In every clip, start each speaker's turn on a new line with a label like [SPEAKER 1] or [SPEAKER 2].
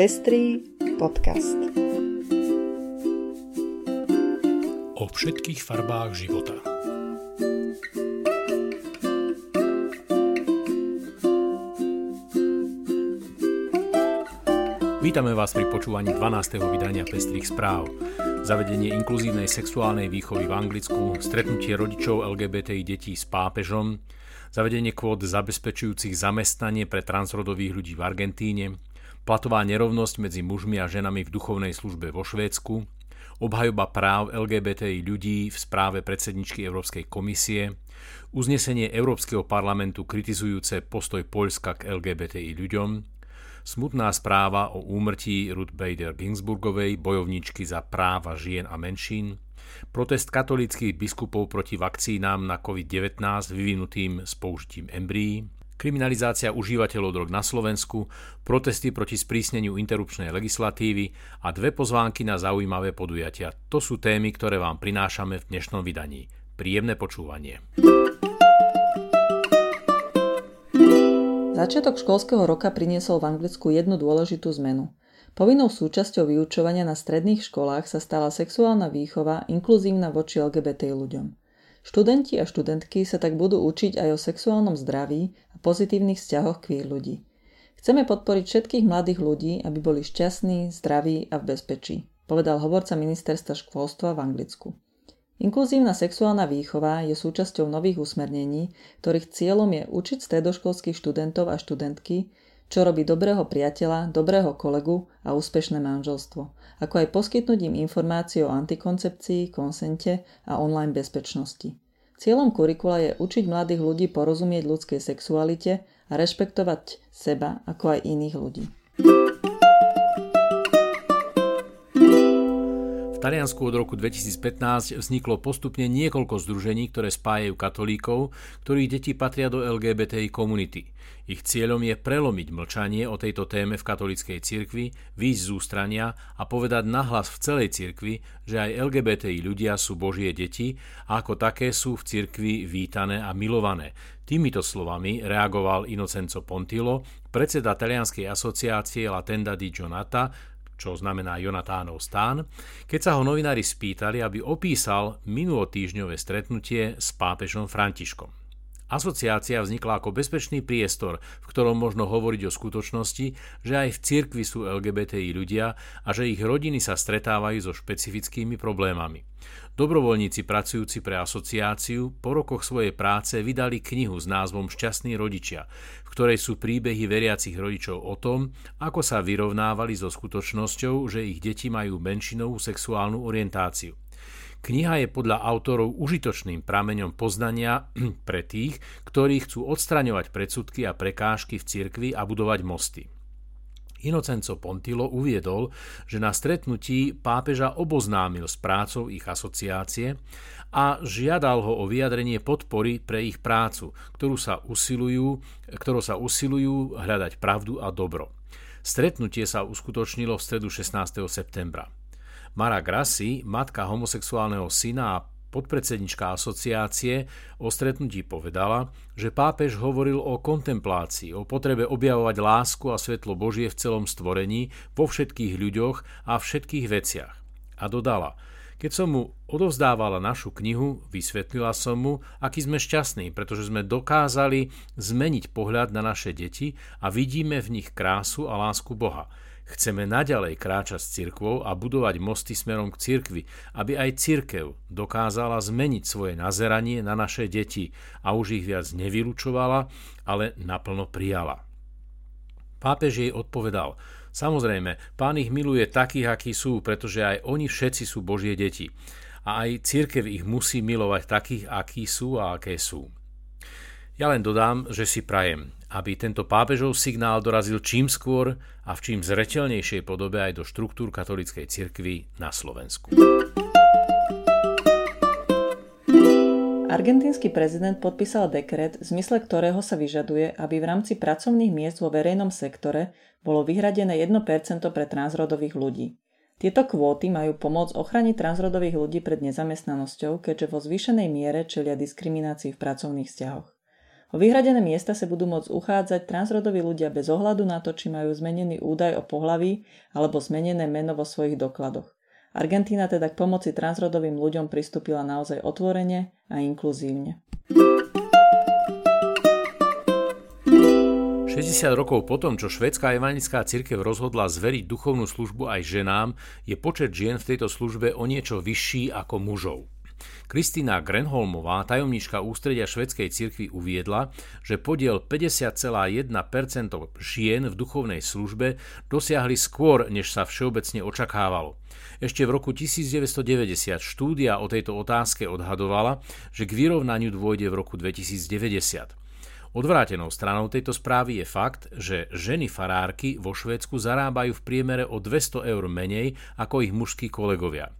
[SPEAKER 1] Pestrý podcast.
[SPEAKER 2] O všetkých farbách života. Vítame vás pri počúvaní 12. vydania Pestrých správ. Zavedenie inkluzívnej sexuálnej výchovy v Anglicku, stretnutie rodičov LGBTI detí s pápežom, zavedenie kvót zabezpečujúcich zamestnanie pre transrodových ľudí v Argentíne, platová nerovnosť medzi mužmi a ženami v duchovnej službe vo Švédsku, obhajoba práv LGBTI ľudí v správe predsedničky Európskej komisie, uznesenie Európskeho parlamentu kritizujúce postoj Poľska k LGBTI ľuďom, smutná správa o úmrtí Ruth Bader Ginsburgovej, bojovničky za práva žien a menšín, protest katolických biskupov proti vakcínám na COVID-19 vyvinutým s použitím embryí, kriminalizácia užívateľov drog na Slovensku, protesty proti sprísneniu interrupčnej legislatívy a dve pozvánky na zaujímavé podujatia. To sú témy, ktoré vám prinášame v dnešnom vydaní. Príjemné počúvanie.
[SPEAKER 1] Začiatok školského roka priniesol v Anglicku jednu dôležitú zmenu. Povinnou súčasťou vyučovania na stredných školách sa stala sexuálna výchova inkluzívna voči LGBT ľuďom. Študenti a študentky sa tak budú učiť aj o sexuálnom zdraví a pozitívnych vzťahoch queer ľudí. Chceme podporiť všetkých mladých ľudí, aby boli šťastní, zdraví a v bezpečí, povedal hovorca ministerstva školstva v Anglicku. Inkluzívna sexuálna výchova je súčasťou nových usmernení, ktorých cieľom je učiť stredoškolských študentov a študentky, čo robí dobrého priateľa, dobrého kolegu a úspešné manželstvo, ako aj poskytnúť im informácie o antikoncepcii, konsente a online bezpečnosti. Cieľom kurikula je učiť mladých ľudí porozumieť ľudskej sexualite a rešpektovať seba ako aj iných ľudí.
[SPEAKER 2] Taliansku od roku 2015 vzniklo postupne niekoľko združení, ktoré spájajú katolíkov, ktorých deti patria do LGBTI komunity. Ich cieľom je prelomiť mlčanie o tejto téme v katolíckej cirkvi, výjsť z ústrania a povedať nahlas v celej cirkvi, že aj LGBTI ľudia sú Božie deti a ako také sú v cirkvi vítané a milované. Týmito slovami reagoval Inocenzo Pontilo, predseda talianskej asociácie La Tenda di Gionata, čo znamená Jonatánov stán, keď sa ho novinári spýtali, aby opísal minulotýžňové stretnutie s pápežom Františkom. Asociácia vznikla ako bezpečný priestor, v ktorom možno hovoriť o skutočnosti, že aj v cirkvi sú LGBTI ľudia a že ich rodiny sa stretávajú so špecifickými problémami. Dobrovoľníci pracujúci pre asociáciu po rokoch svojej práce vydali knihu s názvom Šťastní rodičia, v ktorej sú príbehy veriacich rodičov o tom, ako sa vyrovnávali so skutočnosťou, že ich deti majú menšinovú sexuálnu orientáciu. Kniha je podľa autorov užitočným prameňom poznania pre tých, ktorí chcú odstraňovať predsudky a prekážky v cirkvi a budovať mosty. Inocenco Pontilo uviedol, že na stretnutí pápeža oboznámil s prácou ich asociácie a žiadal ho o vyjadrenie podpory pre ich prácu, ktorú sa usilujú, ktorou sa usilujú hľadať pravdu a dobro. Stretnutie sa uskutočnilo v stredu 16. septembra. Mara Grassi, matka homosexuálneho syna a podpredsednička asociácie o stretnutí povedala, že pápež hovoril o kontemplácii, o potrebe objavovať lásku a svetlo Božie v celom stvorení, vo všetkých ľuďoch a všetkých veciach. A dodala, keď som mu odovzdávala našu knihu, vysvetlila som mu, aký sme šťastní, pretože sme dokázali zmeniť pohľad na naše deti a vidíme v nich krásu a lásku Boha. Chceme naďalej kráčať s cirkvou a budovať mosty smerom k cirkvi, aby aj cirkev dokázala zmeniť svoje nazeranie na naše deti a už ich viac nevylučovala, ale naplno prijala. Pápež jej odpovedal, samozrejme, pán ich miluje takých, akí sú, pretože aj oni všetci sú Božie deti. A aj cirkev ich musí milovať takých, akí sú a aké sú. Ja len dodám, že si prajem, aby tento pápežov signál dorazil čím skôr a v čím zreteľnejšej podobe aj do štruktúr katolíckej cirkvy na Slovensku.
[SPEAKER 1] Argentínsky prezident podpísal dekret, v zmysle ktorého sa vyžaduje, aby v rámci pracovných miest vo verejnom sektore bolo vyhradené 1% pre transrodových ľudí. Tieto kvóty majú pomôcť ochraniť transrodových ľudí pred nezamestnanosťou, keďže vo zvýšenej miere čelia diskriminácii v pracovných vzťahoch. O vyhradené miesta sa budú môcť uchádzať transrodoví ľudia bez ohľadu na to, či majú zmenený údaj o pohlaví alebo zmenené meno vo svojich dokladoch. Argentína teda k pomoci transrodovým ľuďom pristúpila naozaj otvorene a inkluzívne.
[SPEAKER 2] 60 rokov potom, čo švedská evangelická cirkev rozhodla zveriť duchovnú službu aj ženám, je počet žien v tejto službe o niečo vyšší ako mužov. Kristýna Grenholmová, tajomníčka ústredia švedskej cirkvi, uviedla, že podiel 50,1% žien v duchovnej službe dosiahli skôr, než sa všeobecne očakávalo. Ešte v roku 1990 štúdia o tejto otázke odhadovala, že k vyrovnaniu dôjde v roku 2090. Odvrátenou stranou tejto správy je fakt, že ženy farárky vo Švédsku zarábajú v priemere o 200 eur menej ako ich mužskí kolegovia.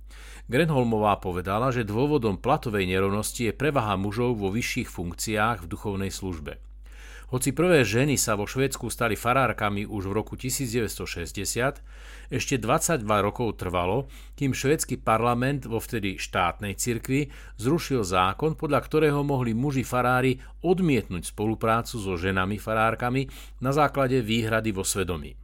[SPEAKER 2] Grenholmová povedala, že dôvodom platovej nerovnosti je prevaha mužov vo vyšších funkciách v duchovnej službe. Hoci prvé ženy sa vo Švédsku stali farárkami už v roku 1960, ešte 22 rokov trvalo, kým švédsky parlament vo vtedy štátnej cirkvi zrušil zákon, podľa ktorého mohli muži farári odmietnúť spoluprácu so ženami farárkami na základe výhrady vo svedomí.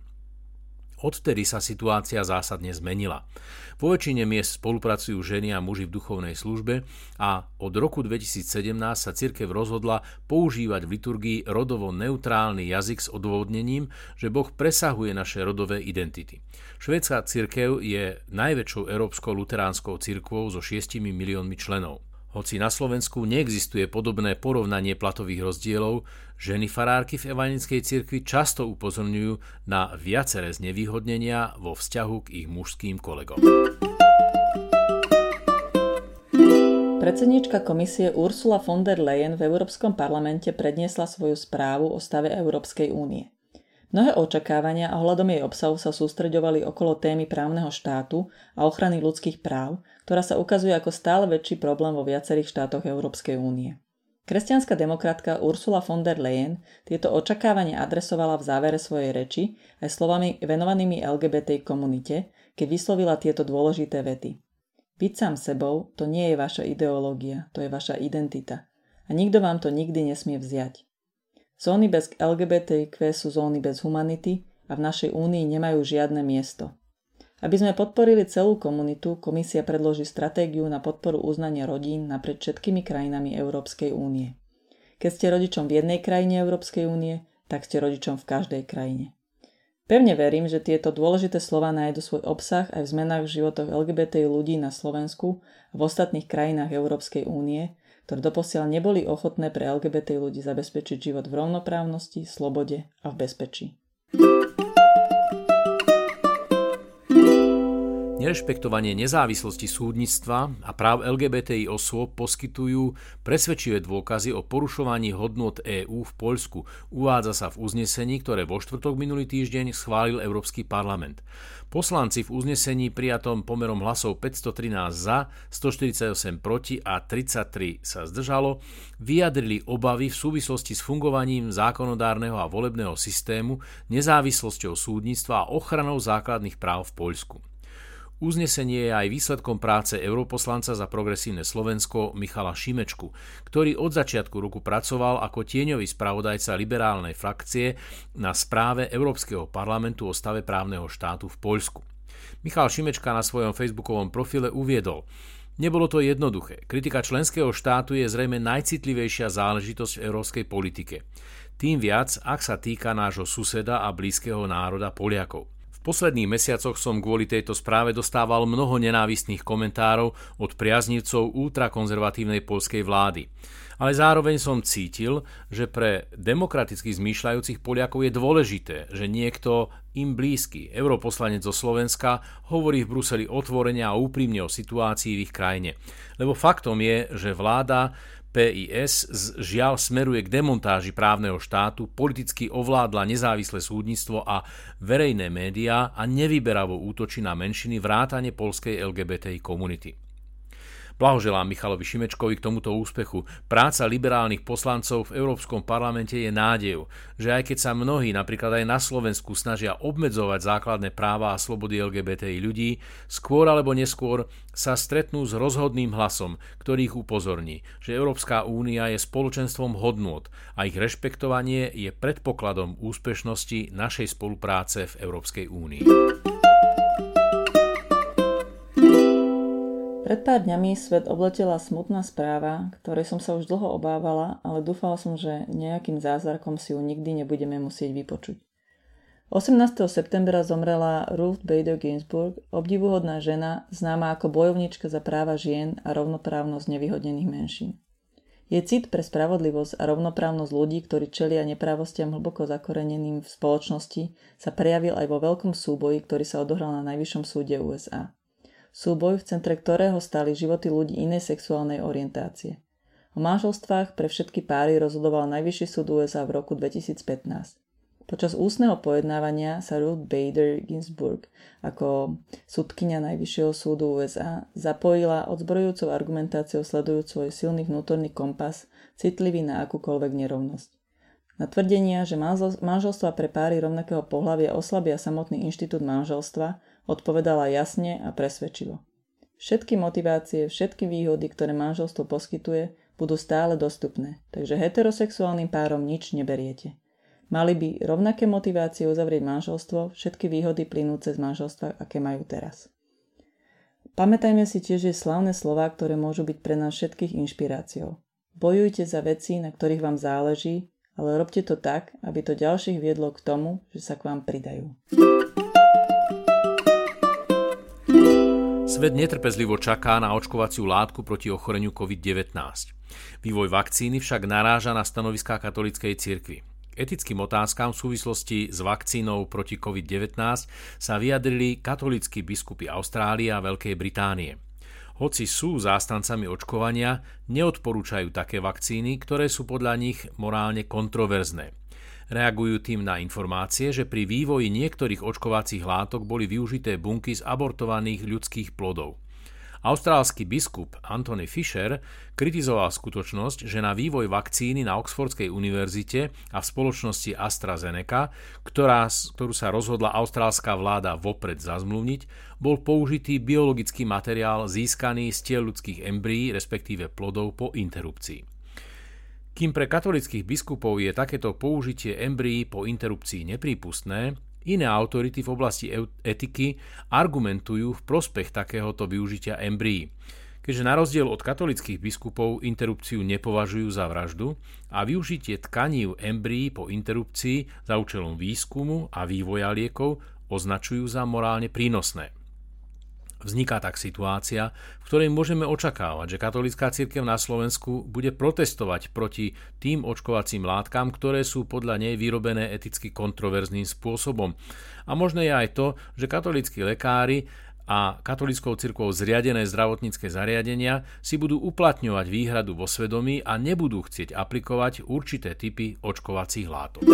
[SPEAKER 2] Odtedy sa situácia zásadne zmenila. Po väčšine miest spolupracujú ženy a muži v duchovnej službe a od roku 2017 sa cirkev rozhodla používať v liturgii rodovo neutrálny jazyk s odôvodnením, že Boh presahuje naše rodové identity. Švédska cirkev je najväčšou európskou luteránskou cirkvou so 6 miliónmi členov. Hoci na Slovensku neexistuje podobné porovnanie platových rozdielov, ženy farárky v evanickej cirkvi často upozorňujú na viaceré znevýhodnenia vo vzťahu k ich mužským kolegom.
[SPEAKER 1] Predsedníčka komisie Ursula von der Leyen v Európskom parlamente predniesla svoju správu o stave Európskej únie. Mnohé očakávania a hľadom jej obsahu sa sústreďovali okolo témy právneho štátu a ochrany ľudských práv, ktorá sa ukazuje ako stále väčší problém vo viacerých štátoch Európskej únie. Kresťanská demokratka Ursula von der Leyen tieto očakávania adresovala v závere svojej reči aj slovami venovanými LGBT komunite, keď vyslovila tieto dôležité vety. Byť sám sebou to nie je vaša ideológia, to je vaša identita. A nikto vám to nikdy nesmie vziať. Zóny bez LGBTQ sú zóny bez humanity a v našej únii nemajú žiadne miesto. Aby sme podporili celú komunitu, komisia predloží stratégiu na podporu uznania rodín naprieč všetkými krajinami Európskej únie. Keď ste rodičom v jednej krajine Európskej únie, tak ste rodičom v každej krajine. Pevne verím, že tieto dôležité slova nájdu svoj obsah aj v zmenách v životoch LGBT ľudí na Slovensku a v ostatných krajinách Európskej únie, ktoré doposiaľ neboli ochotné pre LGBT ľudí zabezpečiť život v rovnoprávnosti, slobode a v bezpečí.
[SPEAKER 2] Nerešpektovanie nezávislosti súdnictva a práv LGBTI osôb poskytujú presvedčivé dôkazy o porušovaní hodnot EÚ v Poľsku. Uvádza sa v uznesení, ktoré vo štvrtok minulý týždeň schválil Európsky parlament. Poslanci v uznesení prijatom pomerom hlasov 513 za, 148 proti a 33 sa zdržalo, vyjadrili obavy v súvislosti s fungovaním zákonodárneho a volebného systému, nezávislosťou súdnictva a ochranou základných práv v Poľsku. Uznesenie je aj výsledkom práce europoslanca za progresívne Slovensko Michala Šimečku, ktorý od začiatku roku pracoval ako tieňový spravodajca liberálnej frakcie na správe Európskeho parlamentu o stave právneho štátu v Poľsku. Michal Šimečka na svojom facebookovom profile uviedol, Nebolo to jednoduché. Kritika členského štátu je zrejme najcitlivejšia záležitosť v európskej politike. Tým viac, ak sa týka nášho suseda a blízkeho národa Poliakov posledných mesiacoch som kvôli tejto správe dostával mnoho nenávistných komentárov od priaznivcov ultrakonzervatívnej polskej vlády. Ale zároveň som cítil, že pre demokraticky zmýšľajúcich Poliakov je dôležité, že niekto im blízky, europoslanec zo Slovenska, hovorí v Bruseli otvorene a úprimne o situácii v ich krajine. Lebo faktom je, že vláda PIS žiaľ smeruje k demontáži právneho štátu, politicky ovládla nezávislé súdnictvo a verejné médiá a nevyberavo útočí na menšiny vrátane polskej LGBTI komunity. Blahoželám Michalovi Šimečkovi k tomuto úspechu. Práca liberálnych poslancov v Európskom parlamente je nádejou, že aj keď sa mnohí, napríklad aj na Slovensku, snažia obmedzovať základné práva a slobody LGBTI ľudí, skôr alebo neskôr sa stretnú s rozhodným hlasom, ktorý ich upozorní, že Európska únia je spoločenstvom hodnôt a ich rešpektovanie je predpokladom úspešnosti našej spolupráce v Európskej únii.
[SPEAKER 1] Pred pár dňami svet obletela smutná správa, ktorej som sa už dlho obávala, ale dúfala som, že nejakým zázrakom si ju nikdy nebudeme musieť vypočuť. 18. septembra zomrela Ruth Bader Ginsburg, obdivuhodná žena, známa ako bojovnička za práva žien a rovnoprávnosť nevyhodnených menšín. Je cit pre spravodlivosť a rovnoprávnosť ľudí, ktorí čelia neprávostiam hlboko zakoreneným v spoločnosti, sa prejavil aj vo veľkom súboji, ktorý sa odohral na Najvyššom súde USA. Súboj, v centre ktorého stáli životy ľudí inej sexuálnej orientácie. O manželstvách pre všetky páry rozhodoval Najvyšší súd USA v roku 2015. Počas ústneho pojednávania sa Ruth Bader Ginsburg ako súdkynia Najvyššieho súdu USA zapojila odzbrojujúcou argumentáciou sledujúc svoj silný vnútorný kompas, citlivý na akúkoľvek nerovnosť. Na tvrdenia, že manželstva pre páry rovnakého pohľavia oslabia samotný inštitút manželstva, Odpovedala jasne a presvedčivo. Všetky motivácie, všetky výhody, ktoré manželstvo poskytuje, budú stále dostupné, takže heterosexuálnym párom nič neberiete. Mali by rovnaké motivácie uzavrieť manželstvo, všetky výhody plynúce z manželstva, aké majú teraz. Pamätajme si tiež, že slavné slova, ktoré môžu byť pre nás všetkých inšpiráciou. Bojujte za veci, na ktorých vám záleží, ale robte to tak, aby to ďalších viedlo k tomu, že sa k vám pridajú.
[SPEAKER 2] Svet netrpezlivo čaká na očkovaciu látku proti ochoreniu COVID-19. Vývoj vakcíny však naráža na stanoviská katolíckej cirkvi. Etickým otázkam v súvislosti s vakcínou proti COVID-19 sa vyjadrili katolíckí biskupy Austrálie a Veľkej Británie. Hoci sú zástancami očkovania, neodporúčajú také vakcíny, ktoré sú podľa nich morálne kontroverzné. Reagujú tým na informácie, že pri vývoji niektorých očkovacích látok boli využité bunky z abortovaných ľudských plodov. Austrálsky biskup Anthony Fisher kritizoval skutočnosť, že na vývoj vakcíny na Oxfordskej univerzite a v spoločnosti AstraZeneca, ktorá, ktorú sa rozhodla austrálska vláda vopred zazmluvniť, bol použitý biologický materiál získaný z tiel ľudských embryí, respektíve plodov po interrupcii. Kým pre katolických biskupov je takéto použitie embryí po interrupcii neprípustné, iné autority v oblasti etiky argumentujú v prospech takéhoto využitia embryí. Keďže na rozdiel od katolických biskupov interrupciu nepovažujú za vraždu a využitie tkaní embryí po interrupcii za účelom výskumu a vývoja liekov označujú za morálne prínosné. Vzniká tak situácia, v ktorej môžeme očakávať, že katolická církev na Slovensku bude protestovať proti tým očkovacím látkam, ktoré sú podľa nej vyrobené eticky kontroverzným spôsobom. A možné je aj to, že katolíckí lekári a katolickou cirkvou zriadené zdravotnícke zariadenia si budú uplatňovať výhradu vo svedomí a nebudú chcieť aplikovať určité typy očkovacích látok.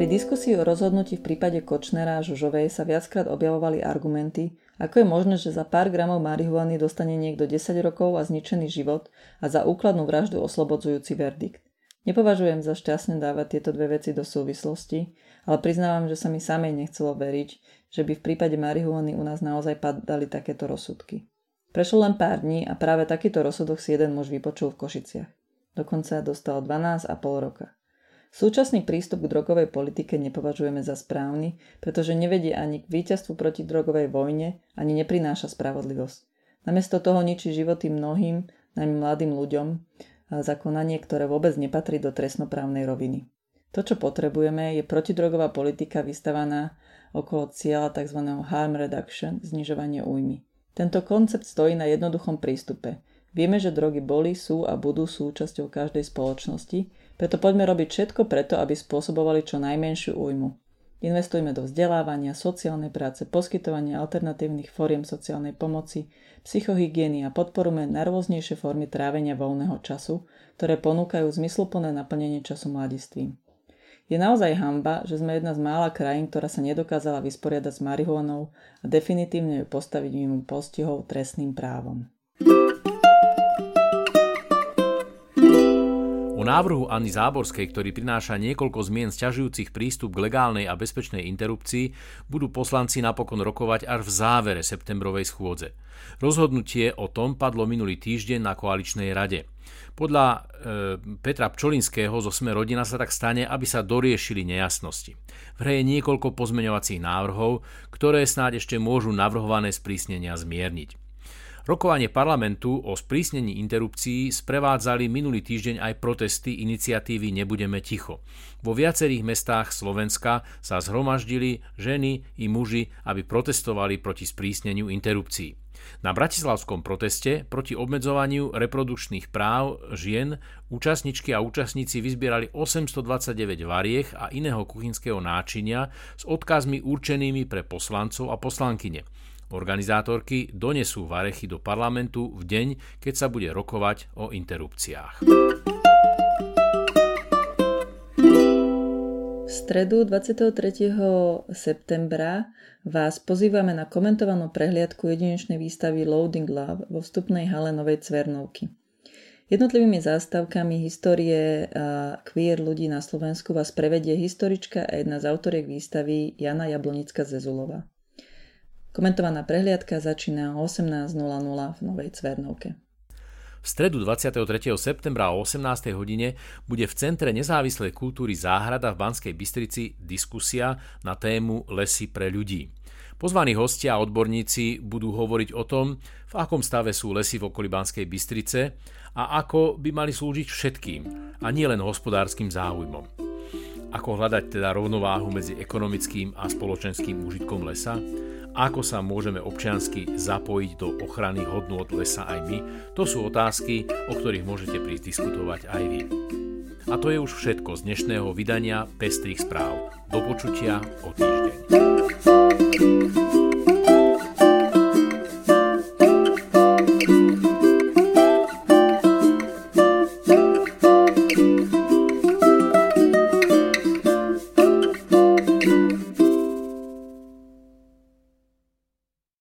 [SPEAKER 1] Pri diskusii o rozhodnutí v prípade Kočnera a Žužovej sa viackrát objavovali argumenty, ako je možné, že za pár gramov marihuany dostane niekto 10 rokov a zničený život a za úkladnú vraždu oslobodzujúci verdikt. Nepovažujem za šťastné dávať tieto dve veci do súvislosti, ale priznávam, že sa mi samej nechcelo veriť, že by v prípade marihuany u nás naozaj padali takéto rozsudky. Prešlo len pár dní a práve takýto rozsudok si jeden muž vypočul v Košiciach. Dokonca dostal 12,5 roka. Súčasný prístup k drogovej politike nepovažujeme za správny, pretože nevedie ani k víťazstvu proti drogovej vojne, ani neprináša spravodlivosť. Namiesto toho ničí životy mnohým, najmä mladým ľuďom, za konanie, ktoré vôbec nepatrí do trestnoprávnej roviny. To, čo potrebujeme, je protidrogová politika vystavaná okolo cieľa tzv. harm reduction, znižovanie újmy. Tento koncept stojí na jednoduchom prístupe. Vieme, že drogy boli, sú a budú súčasťou každej spoločnosti, preto poďme robiť všetko preto, aby spôsobovali čo najmenšiu újmu. Investujme do vzdelávania, sociálnej práce, poskytovania alternatívnych fóriem sociálnej pomoci, psychohygieny a podporujme najrôznejšie formy trávenia voľného času, ktoré ponúkajú zmysluplné naplnenie času mladistvím. Je naozaj hamba, že sme jedna z mála krajín, ktorá sa nedokázala vysporiadať s marihuanou a definitívne ju postaviť mimo postihov trestným právom.
[SPEAKER 2] O návrhu Anny Záborskej, ktorý prináša niekoľko zmien sťažujúcich prístup k legálnej a bezpečnej interrupcii, budú poslanci napokon rokovať až v závere septembrovej schôdze. Rozhodnutie o tom padlo minulý týždeň na koaličnej rade. Podľa e, Petra Pčolinského zo Sme rodina sa tak stane, aby sa doriešili nejasnosti. V hre je niekoľko pozmeňovacích návrhov, ktoré snáď ešte môžu navrhované sprísnenia zmierniť. Rokovanie parlamentu o sprísnení interrupcií sprevádzali minulý týždeň aj protesty iniciatívy Nebudeme ticho. Vo viacerých mestách Slovenska sa zhromaždili ženy i muži, aby protestovali proti sprísneniu interrupcií. Na bratislavskom proteste proti obmedzovaniu reprodukčných práv žien účastničky a účastníci vyzbierali 829 variech a iného kuchynského náčinia s odkazmi určenými pre poslancov a poslankyne. Organizátorky donesú varechy do parlamentu v deň, keď sa bude rokovať o interrupciách.
[SPEAKER 1] V stredu 23. septembra vás pozývame na komentovanú prehliadku jedinečnej výstavy Loading Love vo vstupnej hale Novej Cvernovky. Jednotlivými zástavkami histórie a queer ľudí na Slovensku vás prevedie historička a jedna z autoriek výstavy Jana Jablonická Zezulova. Komentovaná prehliadka začína o 18.00 v Novej Cvernovke.
[SPEAKER 2] V stredu 23. septembra o 18. hodine bude v Centre nezávislej kultúry Záhrada v Banskej Bystrici diskusia na tému Lesy pre ľudí. Pozvaní hostia a odborníci budú hovoriť o tom, v akom stave sú lesy v okolí Banskej Bystrice a ako by mali slúžiť všetkým a nie len hospodárskym záujmom. Ako hľadať teda rovnováhu medzi ekonomickým a spoločenským úžitkom lesa? Ako sa môžeme občiansky zapojiť do ochrany hodnôt lesa aj my? To sú otázky, o ktorých môžete prísť diskutovať aj vy. A to je už všetko z dnešného vydania Pestrých správ. Do počutia o týždeň.